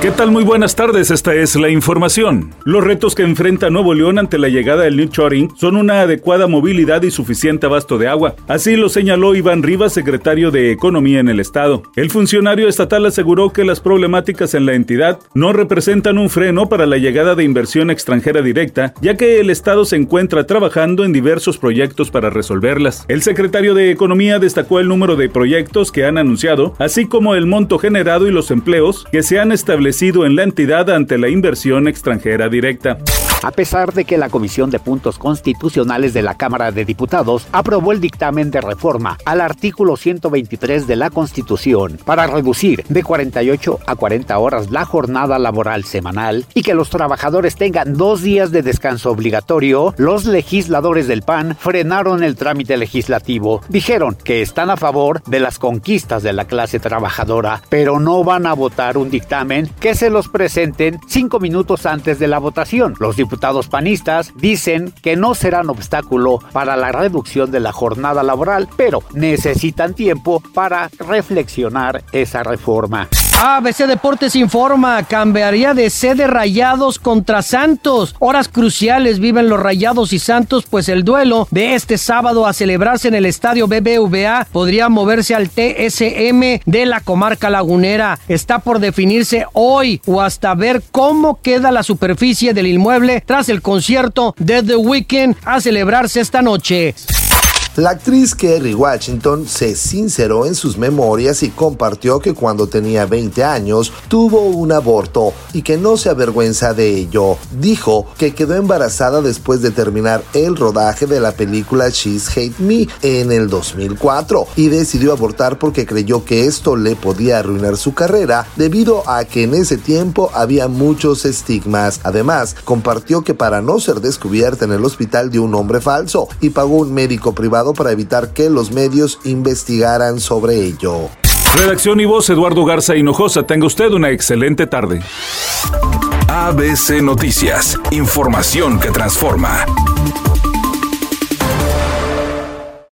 ¿Qué tal? Muy buenas tardes, esta es la información. Los retos que enfrenta Nuevo León ante la llegada del New Shoring son una adecuada movilidad y suficiente abasto de agua. Así lo señaló Iván Rivas, secretario de Economía en el Estado. El funcionario estatal aseguró que las problemáticas en la entidad no representan un freno para la llegada de inversión extranjera directa, ya que el Estado se encuentra trabajando en diversos proyectos para resolverlas. El secretario de Economía destacó el número de proyectos que han anunciado, así como el monto generado y los empleos que se han establecido en la entidad ante la inversión extranjera directa. A pesar de que la Comisión de Puntos Constitucionales de la Cámara de Diputados aprobó el dictamen de reforma al artículo 123 de la Constitución para reducir de 48 a 40 horas la jornada laboral semanal y que los trabajadores tengan dos días de descanso obligatorio, los legisladores del PAN frenaron el trámite legislativo. Dijeron que están a favor de las conquistas de la clase trabajadora, pero no van a votar un dictamen que se los presenten cinco minutos antes de la votación. Los panistas dicen que no serán obstáculo para la reducción de la jornada laboral, pero necesitan tiempo para reflexionar esa reforma. ABC Deportes informa, cambiaría de sede Rayados contra Santos. Horas cruciales viven los Rayados y Santos, pues el duelo de este sábado a celebrarse en el estadio BBVA podría moverse al TSM de la comarca lagunera. Está por definirse hoy o hasta ver cómo queda la superficie del inmueble tras el concierto de The Weeknd a celebrarse esta noche. La actriz Kerry Washington se sinceró en sus memorias y compartió que cuando tenía 20 años tuvo un aborto y que no se avergüenza de ello. Dijo que quedó embarazada después de terminar el rodaje de la película She's Hate Me en el 2004 y decidió abortar porque creyó que esto le podía arruinar su carrera debido a que en ese tiempo había muchos estigmas. Además, compartió que para no ser descubierta en el hospital de un hombre falso y pagó un médico privado para evitar que los medios investigaran sobre ello. Redacción y voz Eduardo Garza Hinojosa. Tenga usted una excelente tarde. ABC Noticias. Información que transforma.